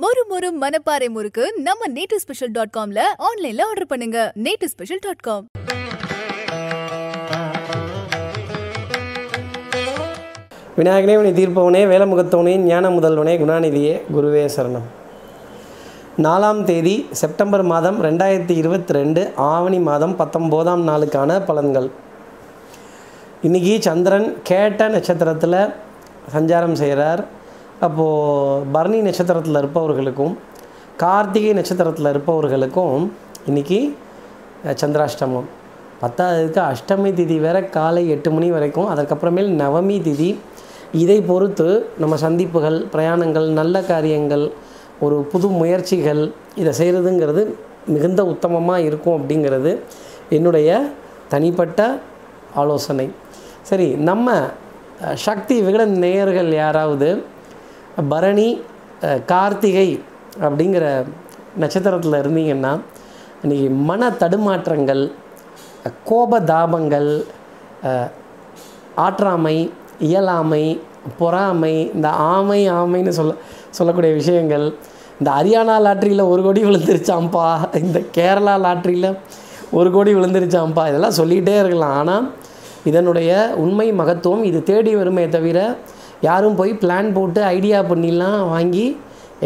மொறு மொறு மனப்பாறை முறுக்கு நம்ம நேட்டு ஸ்பெஷல் டாட் காம்ல ஆன்லைன்ல ஆர்டர் பண்ணுங்க. நேட்டு ஸ்பெஷல் டாட் காம் விநாயகனே வினை தீர்ப்பவனே வேலமுகத்தவனே ஞான முதல்வனே குணாநிதியே குருவே சரணம். நாலாம் தேதி செப்டம்பர் மாதம் ரெண்டாயிரத்தி இருபத்தி ரெண்டு ஆவணி மாதம் பத்தொம்போதாம் நாளுக்கான பலன்கள். இன்றைக்கி சந்திரன் கேட்ட நட்சத்திரத்தில் சஞ்சாரம் செய்கிறார் அப்போது பரணி நட்சத்திரத்தில் இருப்பவர்களுக்கும் கார்த்திகை நட்சத்திரத்தில் இருப்பவர்களுக்கும் இன்றைக்கி சந்திராஷ்டமம். பத்தாவதுக்கு அஷ்டமி திதி வேற காலை எட்டு மணி வரைக்கும் அதற்கப்புறமேல் நவமி திதி. இதை பொறுத்து நம்ம சந்திப்புகள் பிரயாணங்கள் நல்ல காரியங்கள் ஒரு புது முயற்சிகள் இதை செய்கிறதுங்கிறது மிகுந்த உத்தமமாக இருக்கும் அப்படிங்கிறது என்னுடைய தனிப்பட்ட ஆலோசனை. சரி நம்ம சக்தி விகடன் நேயர்கள் யாராவது பரணி கார்த்திகை அப்படிங்கிற நட்சத்திரத்தில் இருந்தீங்கன்னா இன்றைக்கி மன தடுமாற்றங்கள் கோப தாபங்கள் ஆற்றாமை இயலாமை பொறாமை இந்த ஆமை ஆமைன்னு சொல்ல சொல்லக்கூடிய விஷயங்கள் இந்த ஹரியானா லாட்ரியில் ஒரு கோடி விழுந்துருச்சாம்ப்பா இந்த கேரளா லாட்ரியில் ஒரு கோடி விழுந்துருச்சாம்ப்பா இதெல்லாம் சொல்லிகிட்டே இருக்கலாம். ஆனால் இதனுடைய உண்மை மகத்துவம் இது தேடி வருமே தவிர யாரும் போய் பிளான் போட்டு ஐடியா பண்ணிலாம் வாங்கி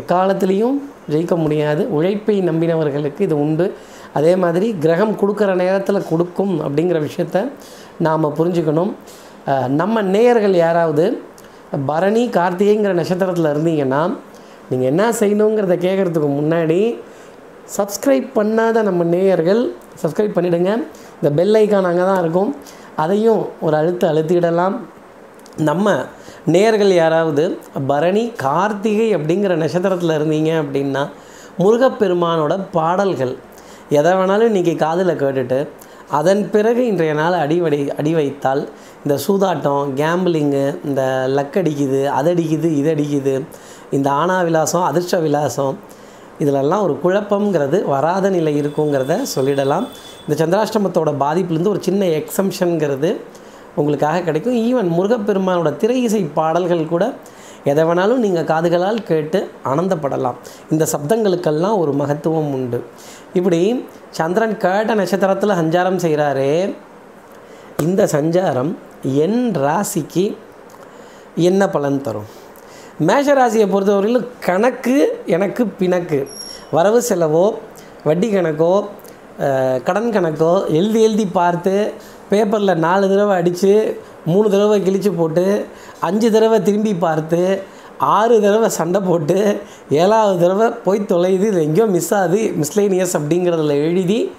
எக்காலத்துலேயும் ஜெயிக்க முடியாது. உழைப்பை நம்பினவர்களுக்கு இது உண்டு. அதே மாதிரி கிரகம் கொடுக்குற நேரத்தில் கொடுக்கும் அப்படிங்கிற விஷயத்த நாம் புரிஞ்சுக்கணும். நம்ம நேயர்கள் யாராவது பரணி கார்த்திகைங்கிற நட்சத்திரத்தில் இருந்தீங்கன்னா நீங்கள் என்ன செய்யணுங்கிறத கேட்குறதுக்கு முன்னாடி சப்ஸ்கிரைப் பண்ணாத நம்ம நேயர்கள் சப்ஸ்கிரைப் பண்ணிவிடுங்க இந்த பெல் ஐக்கான் அங்கே தான் இருக்கும். அதையும் ஒரு அழுத்து அழுத்திடலாம். நம்ம நேர்கள் யாராவது பரணி கார்த்திகை அப்படிங்கிற நட்சத்திரத்தில் இருந்தீங்க அப்படின்னா முருகப்பெருமானோட பாடல்கள் எதை வேணாலும் இன்றைக்கி காதில் கேட்டுட்டு அதன் பிறகு இன்றைய நாள் அடிவடை அடி வைத்தால் இந்த சூதாட்டம் கேம்பிளிங்கு இந்த லக் அடிக்குது அது அடிக்குது இது அடிக்குது இந்த ஆனா விலாசம் அதிர்ஷ்ட விலாசம் இதிலெல்லாம் ஒரு குழப்பங்கிறது வராத நிலை இருக்குங்கிறத சொல்லிடலாம். இந்த சந்திராஷ்டமத்தோட பாதிப்புலேருந்து ஒரு சின்ன எக்ஸம்ஷனுங்கிறது உங்களுக்காக கிடைக்கும். ஈவன் முருகப்பெருமானோட திரை இசை பாடல்கள் கூட எதை வேணாலும் நீங்கள் காதுகளால் கேட்டு ஆனந்தப்படலாம். இந்த சப்தங்களுக்கெல்லாம் ஒரு மகத்துவம் உண்டு. இப்படி சந்திரன் கேட்ட நட்சத்திரத்தில் சஞ்சாரம் செய்கிறாரே இந்த சஞ்சாரம் என் ராசிக்கு என்ன பலன் தரும்? மேஷ ராசியை பொறுத்தவரையிலும் கணக்கு எனக்கு பிணக்கு. வரவு செலவோ வட்டி கணக்கோ கடன் கணக்கோ எழுதி எழுதி பார்த்து பேப்பரில் நாலு தடவை அடித்து மூணு தடவை கிழிச்சு போட்டு அஞ்சு தடவை திரும்பி பார்த்து ஆறு தடவை சண்டை போட்டு ஏழாவது தடவை போய் தொலையுது இது எங்கேயோ மிஸ் ஆகுது மிஸ்லேனியஸ் அப்படிங்கிறதில் எழுதி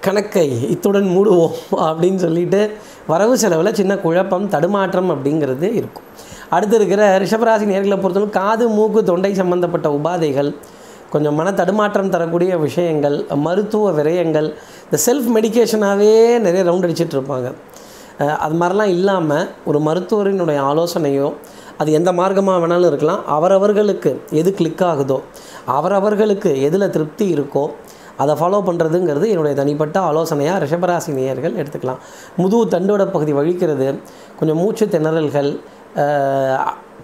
கணக்கை இத்துடன் மூடுவோம் அப்படின்னு சொல்லிட்டு வரவு செலவில் சின்ன குழப்பம் தடுமாற்றம் அப்படிங்கிறது இருக்கும். அடுத்து இருக்கிற ரிஷபராசி நேர்களை பொறுத்தவரை காது மூக்கு தொண்டை சம்பந்தப்பட்ட உபாதைகள் கொஞ்சம் மன தடுமாற்றம் தரக்கூடிய விஷயங்கள் மருத்துவ விரயங்கள் இந்த செல்ஃப் மெடிக்கேஷனாகவே நிறைய ரவுண்ட் அடிச்சிட்டு இருப்பாங்க. அது மாதிரிலாம் இல்லாமல் ஒரு மருத்துவரினுடைய ஆலோசனையோ அது எந்த மார்க்கமாக வேணாலும் இருக்கலாம். அவரவர்களுக்கு எது கிளிக் ஆகுதோ அவரவர்களுக்கு எதில் திருப்தி இருக்கோ அதை ஃபாலோ பண்ணுறதுங்கிறது என்னுடைய தனிப்பட்ட ஆலோசனையாக ரிஷபராசி நேயர்கள் எடுத்துக்கலாம். முதுகு தண்டோட பகுதி வழிக்கிறது கொஞ்சம் மூச்சு திணறல்கள்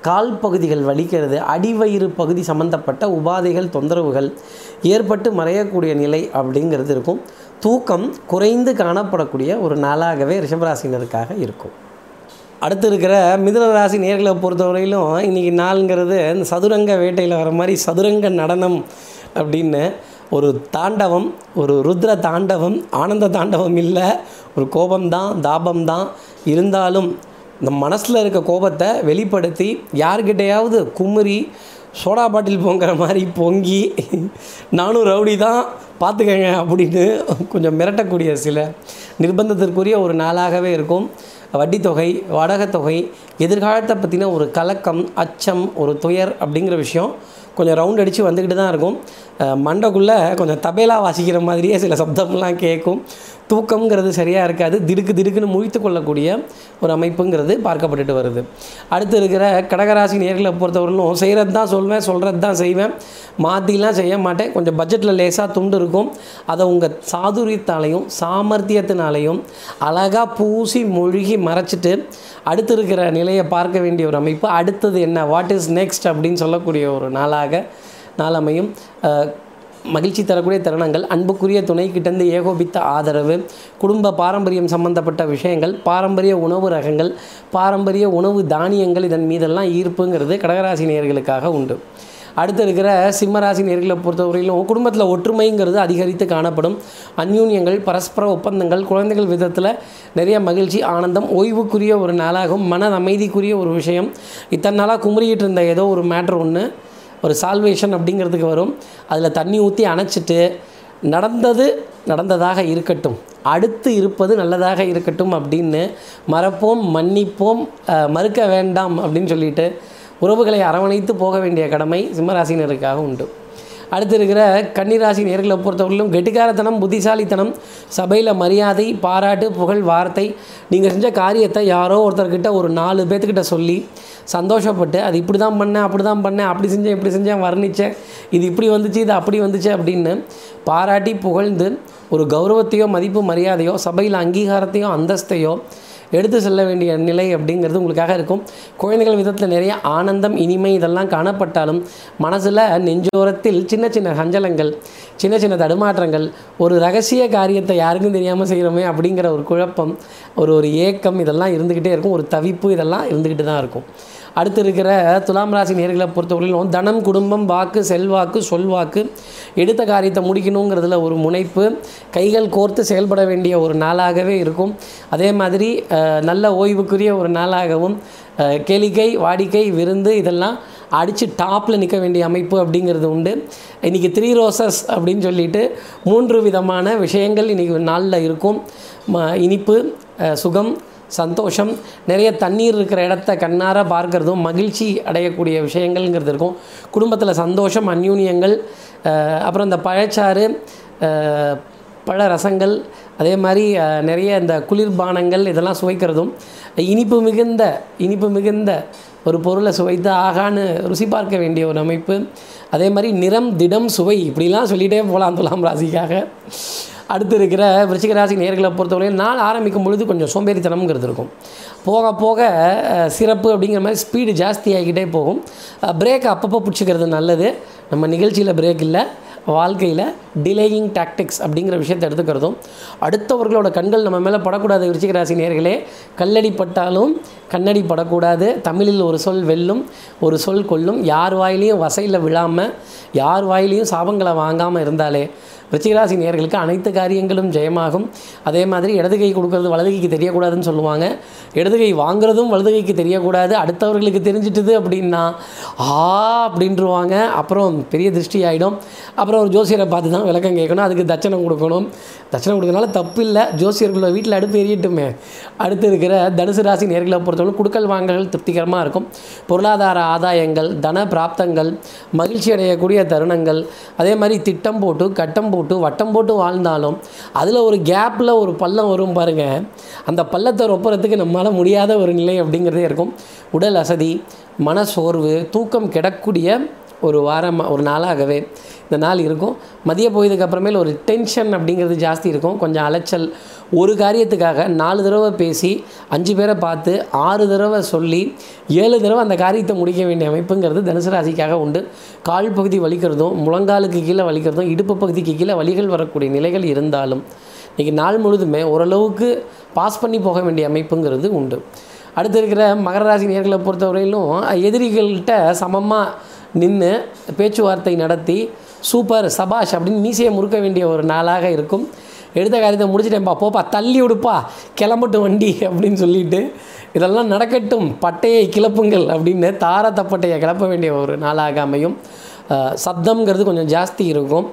கால் பகுதிகள் வலிக்கிறது. அடிவயிறு பகுதி சம்மந்தப்பட்ட உபாதைகள் தொந்தரவுகள் ஏற்பட்டு மறையக்கூடிய நிலை அப்படிங்கிறது இருக்கும். தூக்கம் குறைந்து காணப்படக்கூடிய ஒரு நாளாகவே ரிஷபராசினருக்காக இருக்கும். அடுத்து இருக்கிற மிதுன ராசி நேர்களை பொறுத்தவரையிலும் இன்றைக்கி நாளுங்கிறது இந்த சதுரங்க வேட்டையில் வர மாதிரி சதுரங்க நடனம் அப்படின்னு ஒரு தாண்டவம் ஒரு ருத்ர தாண்டவம் ஆனந்த தாண்டவம் இல்லை ஒரு கோபம்தான் தாபம்தான் இருந்தாலும் இந்த மனசில் இருக்க கோபத்தை வெளிப்படுத்தி யார்கிட்டையாவது குமுறி சோடா பாட்டில் பொங்குற மாதிரி பொங்கி நானும் ரவுடி தான் பார்த்துக்கங்க அப்படின்னு கொஞ்சம் மிரட்டக்கூடிய சில நிர்பந்தத்திற்குரிய ஒரு நாளாகவே இருக்கும். வட்டித்தொகை வாடகைத்தொகை எதிர்காலத்தை பற்றின ஒரு கலக்கம் அச்சம் ஒரு துயர் அப்படிங்கிற விஷயம் கொஞ்சம் ரவுண்ட் அடித்து வந்துக்கிட்டு தான் இருக்கும். மண்டைக்குள்ளே கொஞ்சம் தபேலா வாசிக்கிற மாதிரியே சில சப்தம்லாம் கேட்கும். தூக்கம்ங்கிறது சரியாக இருக்காது. திடுக்கு திடுக்குன்னு முழித்து கொள்ளக்கூடிய ஒரு அமைப்புங்கிறது பார்க்கப்பட்டுட்டு வருது. அடுத்து இருக்கிற கடகராசி நேர்களை பொறுத்தவரையிலும் செய்கிறது தான் சொல்வேன் சொல்கிறது தான் செய்வேன். மாற்றிலாம் செய்ய மாட்டேன். கொஞ்சம் பட்ஜெட்டில் லேசாக துண்டு இருக்கும். அதை உங்கள் சாதுரியத்தாலையும் சாமர்த்தியத்தினாலையும் அழகாக பூசி மூழ்கி மறைச்சிட்டு அடுத்து இருக்கிற நிலையை பார்க்க வேண்டிய ஒரு அமைப்பு. அடுத்தது என்ன? வாட் இஸ் நெக்ஸ்ட் அப்படின்னு சொல்லக்கூடிய ஒரு நாளாக நாள் அமையும். மகிழ்ச்சி தரக்கூடிய தருணங்கள் அன்புக்குரிய துணை கிட்டேருந்து ஏகோபித்த ஆதரவு குடும்ப பாரம்பரியம் சம்பந்தப்பட்ட விஷயங்கள் பாரம்பரிய உணவு ரகங்கள் பாரம்பரிய உணவு தானியங்கள் இதன் மீதெல்லாம் ஈர்ப்புங்கிறது கடகராசி நேர்களுக்காக உண்டு. அடுத்து இருக்கிற சிம்மராசி நேர்களை பொறுத்தவரையிலும் குடும்பத்தில் ஒற்றுமைங்கிறது அதிகரித்து காணப்படும். அந்யூன்யங்கள் பரஸ்பர ஒப்பந்தங்கள் குழந்தைகள் விதத்தில் நிறைய மகிழ்ச்சி ஆனந்தம் ஓய்வுக்குரிய ஒரு நாளாகும் மன அமைதிக்குரிய ஒரு விஷயம். இத்தனை நாளாக குமுறிக்கிட்டு இருந்த ஏதோ ஒரு மேட்ரு ஒன்று ஒரு சால்வேஷன் அப்படிங்கிறதுக்கு வரும். அதில் தண்ணி ஊற்றி அணைச்சிட்டு நடந்தது நடந்ததாக இருக்கட்டும். அடுத்து இருப்பது நல்லதாக இருக்கட்டும் அப்படின்னு மறப்போம் மன்னிப்போம் மறுக்க வேண்டாம் அப்படின்னு சொல்லிட்டு உறவுகளை அரவணைத்து போக வேண்டிய கடமை சிம்மராசினருக்காக உண்டு. அடுத்து இருக்கிற கன்னிராசி நேர்களை பொறுத்தவரையிலும் கெட்டிக்காரத்தனம் புத்திசாலித்தனம் சபையில் மரியாதை பாராட்டு புகழ் வார்த்தை நீங்கள் செஞ்ச காரியத்தை யாரோ ஒருத்தர்கிட்ட ஒரு நாலு பேர்த்துக்கிட்ட சொல்லி சந்தோஷப்பட்டு அது இப்படி தான் பண்ணேன் அப்படி தான் பண்ணேன் அப்படி செஞ்சேன் இப்படி செஞ்சேன் வர்ணித்தேன் இது இப்படி வந்துச்சு இது அப்படி வந்துச்சு அப்படின்னு பாராட்டி புகழ்ந்து ஒரு கௌரவத்தையோ மதிப்பு மரியாதையோ சபையில் அங்கீகாரத்தையோ அந்தஸ்தையோ எடுத்து செல்ல வேண்டிய நிலை அப்படிங்கிறது உங்களுக்காக இருக்கும். குழந்தைகள் விதத்தில் நிறைய ஆனந்தம் இனிமை இதெல்லாம் காணப்பட்டாலும் மனசில் நெஞ்சோரத்தில் சின்ன சின்ன சஞ்சலங்கள் சின்ன சின்ன தடுமாற்றங்கள் ஒரு ரகசிய காரியத்தை யாருக்கும் தெரியாமல் செய்கிறோமே அப்படிங்கிற ஒரு குழப்பம் ஒரு ஒரு ஏக்கம் இதெல்லாம் இருந்துக்கிட்டே இருக்கும். ஒரு தவிப்பு இதெல்லாம் இருந்துக்கிட்டு தான் இருக்கும். அடுத்து இருக்கிற துலாம் ராசி நேர்களை பொறுத்தவரையிலும் தனம் குடும்பம் வாக்கு செல்வாக்கு சொல்வாக்கு எடுத்த காரியத்தை முடிக்கணுங்கிறதுல ஒரு முனைப்பு. கைகள் கோர்த்து செயல்பட வேண்டிய ஒரு நாளாகவே இருக்கும். அதே மாதிரி நல்ல ஓய்வுக்குரிய ஒரு நாளாகவும் கேளிக்கை வாடிக்கை விருந்து இதெல்லாம் அடித்து டாப்பில் நிற்க வேண்டிய அமைப்பு அப்படிங்கிறது உண்டு. இன்றைக்கி த்ரீ ரோசஸ் அப்படின்னு சொல்லிட்டு மூன்று விதமான விஷயங்கள் இன்றைக்கி நாளில் இருக்கும். ம- இனிப்பு சுகம் சந்தோஷம். நிறைய தண்ணீர் இருக்கிற இடத்த கண்ணார பார்க்கறதும் மகிழ்ச்சி அடையக்கூடிய விஷயங்கள்ங்கிறது இருக்கும். குடும்பத்தில் சந்தோஷம் அந்யூன்யங்கள் அப்புறம் இந்த பழச்சாறு பழ ரசங்கள் அதே மாதிரி நிறைய இந்த குளிர்பானங்கள் இதெல்லாம் சுவைக்கிறதும் இனிப்பு மிகுந்த இனிப்பு மிகுந்த ஒரு பொருளை சுவைத்து ஆகான்னு ருசி பார்க்க வேண்டிய ஒரு அமைப்பு. அதே மாதிரி நிறம் திடம் சுவை இப்படிலாம் சொல்லிகிட்டே போகலாம் துலாம் ராசிக்காக. அடுத்து இருக்கிற விருச்சிக ராசி நேர்களை பொறுத்தவரையும் நாள் ஆரம்பிக்கும் பொழுது கொஞ்சம் சோம்பேறித்தனம்ங்கிறது இருக்கும். போக போக சிறப்பு அப்படிங்கிற மாதிரி ஸ்பீடு ஜாஸ்தி ஆகிக்கிட்டே போகும். பிரேக் அப்பப்போ பிடிச்சிக்கிறது நல்லது. நம்ம நிகழ்ச்சியில் பிரேக் இல்லை வாழ்க்கையில் டிலேயிங் டாக்டிக்ஸ் அப்படிங்கிற விஷயத்தை எடுத்துக்கிறதும். அடுத்தவர்களோட கண்கள் நம்ம மேலே படக்கூடாது விருச்சிக ராசி நேர்களே. கல்லடி பட்டாலும் கண்ணடி படக்கூடாது. தமிழில் ஒரு சொல் வெல்லும் ஒரு சொல் கொல்லும். யார் வாயிலையும் வசையில் விழாமல் யார் வாயிலையும் சாபங்களை வாங்காமல் இருந்தாலே விருச்சிகராசி நேர்களுக்கு அனைத்து காரியங்களும் ஜெயமாகும். அதே மாதிரி இடது கை கொடுக்கறது வலது கைக்கு தெரியக்கூடாதுன்னு சொல்லுவாங்க. இடது கை வாங்குறதும் வலது கைக்கு தெரியக்கூடாது. அடுத்தவர்களுக்கு தெரிஞ்சிட்டுது அப்படின்னா ஆ அப்படின்ட்டுருவாங்க அப்புறம் பெரிய திருஷ்டி ஆகிடும் அப்புறம் ஒரு ஜோசியரை பார்த்து தான் விளக்கம் கேட்கணும். அதுக்கு தட்சணம் கொடுக்கணும். தட்சணம் கொடுக்கறதுனால தப்பு இல்லை ஜோசியர்களோட வீட்டில் அடுப்பு எரியட்டுமே. அடுத்து இருக்கிற தனுசு ராசி நேர்களை பொறுத்தவரை குடுக்கல் வாங்கல்கள் திருப்திகரமாக இருக்கும். பொருளாதார ஆதாயங்கள் தன பிராப்தங்கள் மகிழ்ச்சி அடையக்கூடிய தருணங்கள் அதே மாதிரி திட்டம் போட்டு கட்டம் போட்டு வட்டம் போட்டு வாழ்ந்தாலும் அதில் ஒரு கேப்பில் ஒரு பள்ளம் வரும் பாருங்கள் அந்த பள்ளத்தை ரொப்புறதுக்கு நம்மளால் முடியாத ஒரு நிலை அப்படிங்கிறதே இருக்கும். உடல் அசதி மன சோர்வு தூக்கம் கிடக்கூடிய ஒரு வாரம் ஒரு நாளாகவே. இந்த நாள் இருக்கும். மதிய போயதுக்கு அப்புறமேல ஒரு டென்ஷன் அப்படிங்கிறது ஜாஸ்தி இருக்கும். கொஞ்சம் அலைச்சல். ஒரு காரியத்துக்காக நாலு தடவை பேசி அஞ்சு பேரை பார்த்து ஆறு தடவை சொல்லி ஏழு தடவை அந்த காரியத்தை முடிக்க வேண்டிய அமைப்புங்கிறது தனுசு ராசிக்காக உண்டு. கால் பகுதி வலிக்கிறதும் முழங்காலுக்கு கீழே வலிக்கிறதும் இடுப்பு பகுதிக்கு கீழே வலிகள் வரக்கூடிய நிலைகள் இருந்தாலும் இன்றைக்கி நாள் முழுதுமே ஓரளவுக்கு பாஸ் பண்ணி போக வேண்டிய அமைப்புங்கிறது உண்டு. அடுத்து இருக்கிற மகர ராசி நேர்களை பொறுத்தவரையிலும் எதிரிகள்கிட்ட சமமாக நின்று பேச்சுவார்த்தை நடத்தி சூப்பர் சபாஷ் அப்படின்னு மீசையை முறுக்க வேண்டிய ஒரு நாளாக இருக்கும். எடுத்த காரியத்தை முடிச்சிட்டேன்ப்பா போப்பா தள்ளி விடுப்பா கிளம்பட்டும் வண்டி அப்படின்னு சொல்லிட்டு இதெல்லாம் நடக்கட்டும் பட்டையை கிளப்புங்கள் அப்படின்னு தார தப்பட்டையை கிளப்ப வேண்டிய ஒரு நாளாக அமையும். சப்தம்ங்கிறது கொஞ்சம் ஜாஸ்தி இருக்கும்.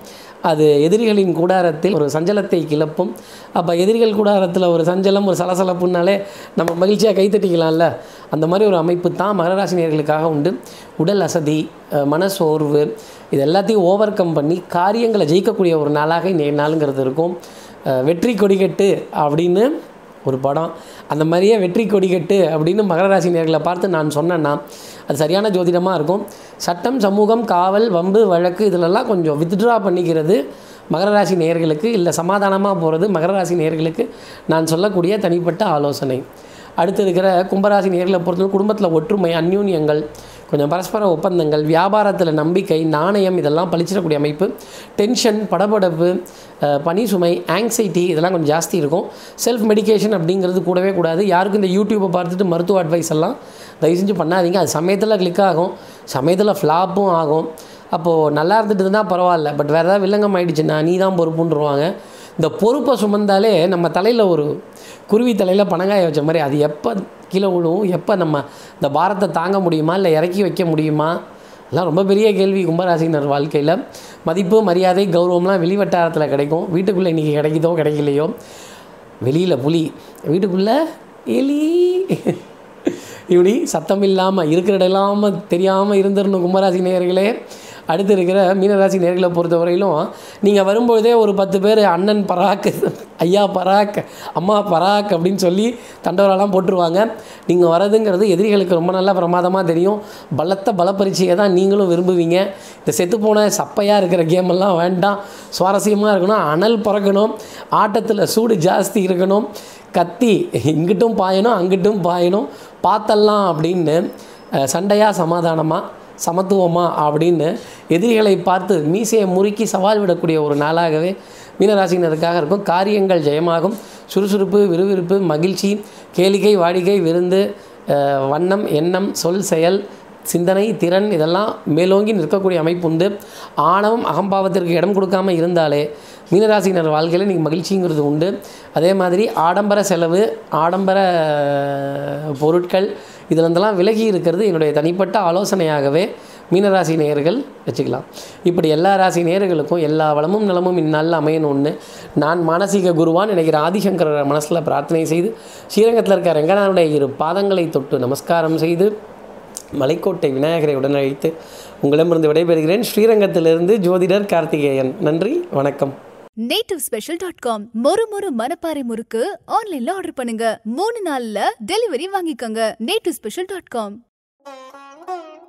அது எதிரிகளின் கூடாரத்தில் ஒரு சஞ்சலத்தை கிளப்பும். அப்போ எதிரிகள் கூடாரத்தில் ஒரு சஞ்சலம் ஒரு சலசலப்புனாலே நம்ம மகிழ்ச்சியாக கைத்தட்டிக்கலாம்ல அந்த மாதிரி ஒரு அமைப்பு தான் மகராசினியர்களுக்காக உண்டு. உடல் அசதி மனசோர்வு இது எல்லாத்தையும் ஓவர் கம் பண்ணி காரியங்களை ஜெயிக்கக்கூடிய ஒரு நாளாக இன்றைய நாளுங்கிறது இருக்கும். வெற்றி கொடிக்கட்டு அப்படின்னு ஒரு படம். அந்த மாதிரியே வெற்றி கொடிக்கட்டு அப்படின்னு மகர ராசி நேர்களை பார்த்து நான் சொன்னேன்னா அது சரியான ஜோதிடமாக இருக்கும். சட்டம் சமூகம் காவல் வம்பு வழக்கு இதிலெல்லாம் கொஞ்சம் வித்ட்ரா பண்ணிக்கிறது மகர ராசி நேர்களுக்கு இல்லை சமாதானமாக போகிறது மகர ராசி நேயர்களுக்கு நான் சொல்லக்கூடிய தனிப்பட்ட ஆலோசனை. அடுத்து இருக்கிற கும்பராசி நேர்களை பொறுத்தவரை குடும்பத்தில் ஒற்றுமை அந்யூன்யங்கள் கொஞ்சம் பரஸ்பர ஒப்பந்தங்கள் வியாபாரத்தில் நம்பிக்கை நாணயம் இதெல்லாம் பளிச்சிடக்கூடிய அமைப்பு டென்ஷன் படபடப்பு பனி பணி சுமை ஆங்ஸைட்டி இதெல்லாம் கொஞ்சம் ஜாஸ்தி இருக்கும். செல்ஃப் மெடிகேஷன் அப்படிங்கிறது கூடவே கூடாது. யாருக்கும் இந்த யூடியூப்பை பார்த்துட்டு மருத்துவ அட்வைஸ் எல்லாம் தயவு செஞ்சு பண்ணாதீங்க. அது சமயத்தில் கிளிக் ஆகும். சமயத்தில் ஃப்ளாப்பும் ஆகும். அப்போது நல்லா இருந்துட்டு இருந்தால் பரவாயில்ல. பட் வேறு ஏதாவது வில்லங்கம் ஆகிடுச்சுன்னா நீ தான் பொறுப்புன்றவாங்க. இந்த பொறுப்பை சுமந்தாலே நம்ம தலையில் ஒரு குருவி தலையில் பனங்காய வச்ச மாதிரி அது எப்போ கீழே விழுவும் எப்போ நம்ம இந்த பாரத்தை தாங்க முடியுமா? இல்லை இறக்கி வைக்க முடியுமா? எல்லாம் ரொம்ப பெரிய கேள்வி. கும்பராசினர் வாழ்க்கையில் மதிப்பு மரியாதை கௌரவம்லாம் வெளிவட்டாரத்தில் கிடைக்கும். வீட்டுக்குள்ளே இன்றைக்கி கிடைக்குதோ கிடைக்கலையோ? வெளியில் புலி. வீட்டுக்குள்ளே எலி. இப்படி சத்தம் இல்லாமல் இருக்கிற இடம் இல்லாமல் தெரியாமல் இருந்துடணும் கும்பராசி நேயர்களே அடுத்து இருக்கிற மீனராசி நேர்களை பொறுத்தவரையிலும் நீங்கள் வரும்பொழுதே ஒரு பத்து பேர் அண்ணன் பராக் ஐயா பராக் அம்மா பராக் அப்படின்னு சொல்லி தண்டவரெல்லாம் போட்டுருவாங்க. நீங்கள் வரதுங்கிறது எதிரிகளுக்கு ரொம்ப நல்ல பிரமாதமாக தெரியும். பலத்த பலப்பரீட்சையை தான் நீங்களும் விரும்புவீங்க. இந்த செத்துப்போன சப்பையாக இருக்கிற கேமெல்லாம் வேண்டாம். சுவாரஸ்யமாக இருக்கணும். அனல் பறக்கணும். ஆட்டத்தில் சூடு ஜாஸ்தி இருக்கணும். கத்தி இங்கிட்டும் பாயணும் அங்கிட்டும் பாயணும். பார்த்தல்லாம் அப்படின்னு சண்டையாக சமாதானமாக சமத்துவமா அப்படின்னு எதிரிகளை பார்த்து மீசையை முறுக்கி சவால் விடக்கூடிய ஒரு நாளாகவே மீனராசினருக்காக இருக்கும். காரியங்கள் ஜெயமாகும். சுறுசுறுப்பு விறுவிறுப்பு மகிழ்ச்சி கேளிக்கை வாடிக்கை விருந்து அஹ், வண்ணம் எண்ணம் சொல் செயல் சிந்தனை திறன் இதெல்லாம் மேலோங்கி நிற்கக்கூடிய அமைப்பு உண்டு ஆணவம் அகம்பாவத்திற்கு இடம் கொடுக்காம இருந்தாலே மீனராசினர் வாழ்க்கையில் இன்றைக்கி மகிழ்ச்சிங்கிறது உண்டு. அதே மாதிரி ஆடம்பர செலவு ஆடம்பர பொருட்கள் இதிலிருந்தெல்லாம் விலகி இருக்கிறது என்னுடைய தனிப்பட்ட ஆலோசனையாகவே மீனராசி நேயர்கள் வச்சுக்கலாம். இப்படி எல்லா ராசி நேயர்களுக்கும் எல்லா வளமும் நலமும் இந்நாளில் அமையணும்னு நான் மானசீக குருவான் நினைக்கிற ஆதிசங்கர மனசில் பிரார்த்தனை செய்து ஸ்ரீரங்கத்தில் இருக்க ரங்கநாதனுடைய இரு பாதங்களை தொட்டு நமஸ்காரம் செய்து மலைக்கோட்டை விநாயகரை உடன் அழைத்து உங்களிடமிருந்து விடைபெறுகிறேன். ஸ்ரீரங்கத்திலிருந்து ஜோதிடர் கார்த்திகேயன். நன்றி வணக்கம். நேட்டிவ் ஸ்பெஷல் டாட் காம் மொறு மொறு மனப்பாறை முறுக்கு ஆன்லைன்ல ஆர்டர் பண்ணுங்க. மூணு நாள்ல டெலிவரி வாங்கிக்கோங்க. Native special dot com